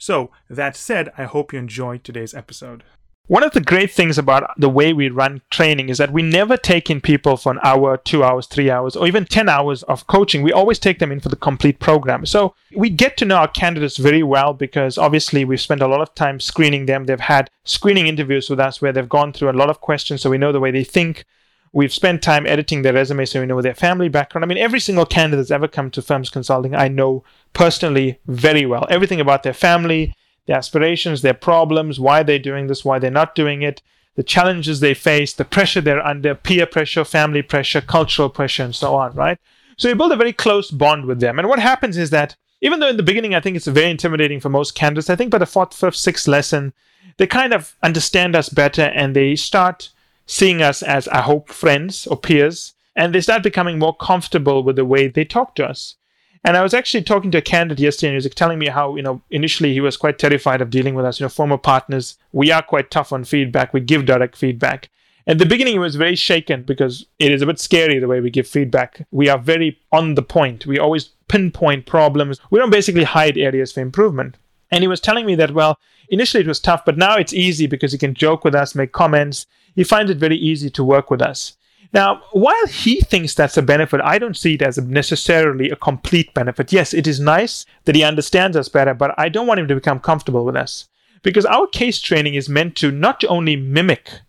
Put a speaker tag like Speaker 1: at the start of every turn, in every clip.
Speaker 1: So, that said, I hope you enjoyed today's episode. One of the great things about the way we run training is that we never take in people for an hour, two hours, three hours, or even 10 hours of coaching. We always take them in for the complete program. So we get to know our candidates very well because obviously we've spent a lot of time screening them. They've had screening interviews with us where they've gone through a lot of questions so we know the way they think. We've spent time editing their resume so we know their family background. I mean, every single candidate that's ever come to Firms Consulting, I know personally very well. Everything about their family, their aspirations, their problems, why they're doing this, why they're not doing it, the challenges they face, the pressure they're under, peer pressure, family pressure, cultural pressure, and so on, right? So you build a very close bond with them. And what happens is that even though in the beginning I think it's very intimidating for most candidates, I think by the fourth, fifth, sixth lesson, they kind of understand us better and they start seeing us as, I hope, friends or peers, and they start becoming more comfortable with the way they talk to us. And I was actually talking to a candidate yesterday, and he was telling me how, you know, initially he was quite terrified of dealing with us. You know, former partners, we are quite tough on feedback. We give direct feedback. At the beginning, he was very shaken because it is a bit scary the way we give feedback. We are very on the point. We always pinpoint problems. We don't basically hide areas for improvement. And he was telling me that, well, initially it was tough, but now it's easy because he can joke with us, make comments. He finds it very easy to work with us. Now, while he thinks that's a benefit, I don't see it as necessarily a complete benefit. Yes, it is nice that he understands us better, but I don't want him to become comfortable with us. Because our case training is meant to not only mimic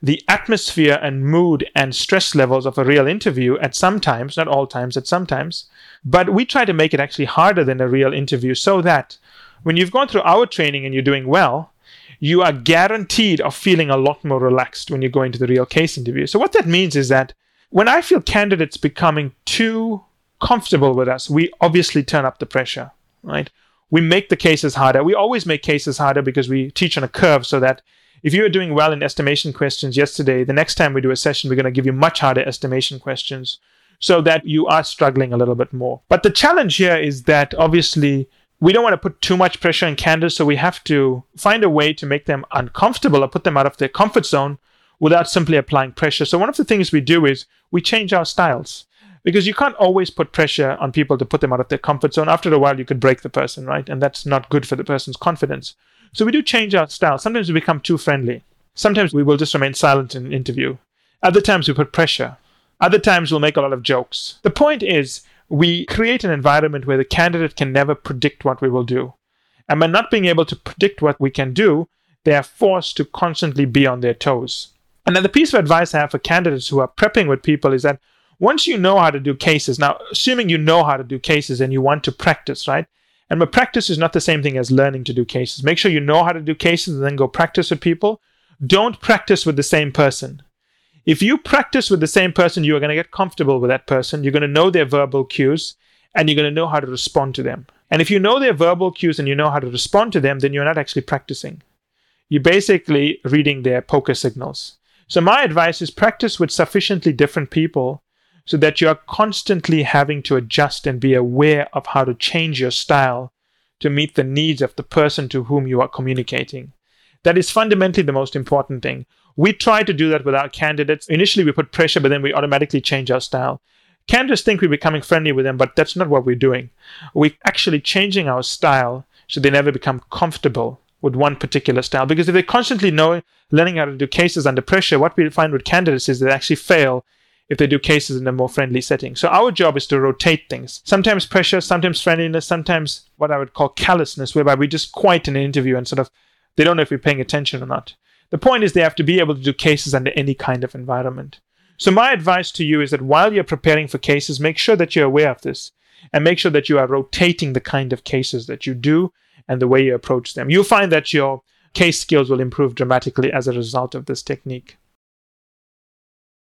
Speaker 1: the atmosphere and mood and stress levels of a real interview at some times, not all times, at some times, but we try to make it actually harder than a real interview so that when you've gone through our training and you're doing well, you are guaranteed of feeling a lot more relaxed when you go into the real case interview. So, what that means is that when I feel candidates becoming too comfortable with us, we obviously turn up the pressure, right? We make the cases harder. We always make cases harder because we teach on a curve so that if you were doing well in estimation questions yesterday, the next time we do a session, we're going to give you much harder estimation questions so that you are struggling a little bit more. But the challenge here is that obviously we don't want to put too much pressure on candidates, so we have to find a way to make them uncomfortable or put them out of their comfort zone without simply applying pressure. So, one of the things we do is we change our styles because you can't always put pressure on people to put them out of their comfort zone. After a while, you could break the person, right? And that's not good for the person's confidence. So, we do change our style. Sometimes we become too friendly. Sometimes we will just remain silent in an interview. Other times we put pressure. Other times we'll make a lot of jokes. The point is, we create an environment where the candidate can never predict what we will do. And by not being able to predict what we can do, they are forced to constantly be on their toes. The piece of advice I have for candidates who are prepping with people is that once you know how to do cases, now assuming you know how to do cases and you want to practice, right? And but practice is not the same thing as learning to do cases. Make sure you know how to do cases and then go practice with people. Don't practice with the same person. If you practice with the same person, you are going to get comfortable with that person. You're going to know their verbal cues and you're going to know how to respond to them. And if you know their verbal cues and you know how to respond to them, then you're not actually practicing. You're basically reading their poker signals. So, my advice is practice with sufficiently different people so that you're constantly having to adjust and be aware of how to change your style to meet the needs of the person to whom you are communicating. That is fundamentally the most important thing. We try to do that with our candidates. Initially, we put pressure, but then we automatically change our style. Candidates think we're becoming friendly with them, but that's not what we're doing. We're actually changing our style so they never become comfortable with one particular style. Because if they constantly learning how to do cases under pressure, what we find with candidates is they actually fail if they do cases in a more friendly setting. So our job is to rotate things. Sometimes pressure, sometimes friendliness, sometimes what I would call callousness, whereby we just quiet an interview and sort of they don't know if we're paying attention or not. The point is they have to be able to do cases under any kind of environment. So my advice to you is that while you're preparing for cases, make sure that you're aware of this and make sure that you are rotating the kind of cases that you do and the way you approach them. You'll find that your case skills will improve dramatically as a result of this technique.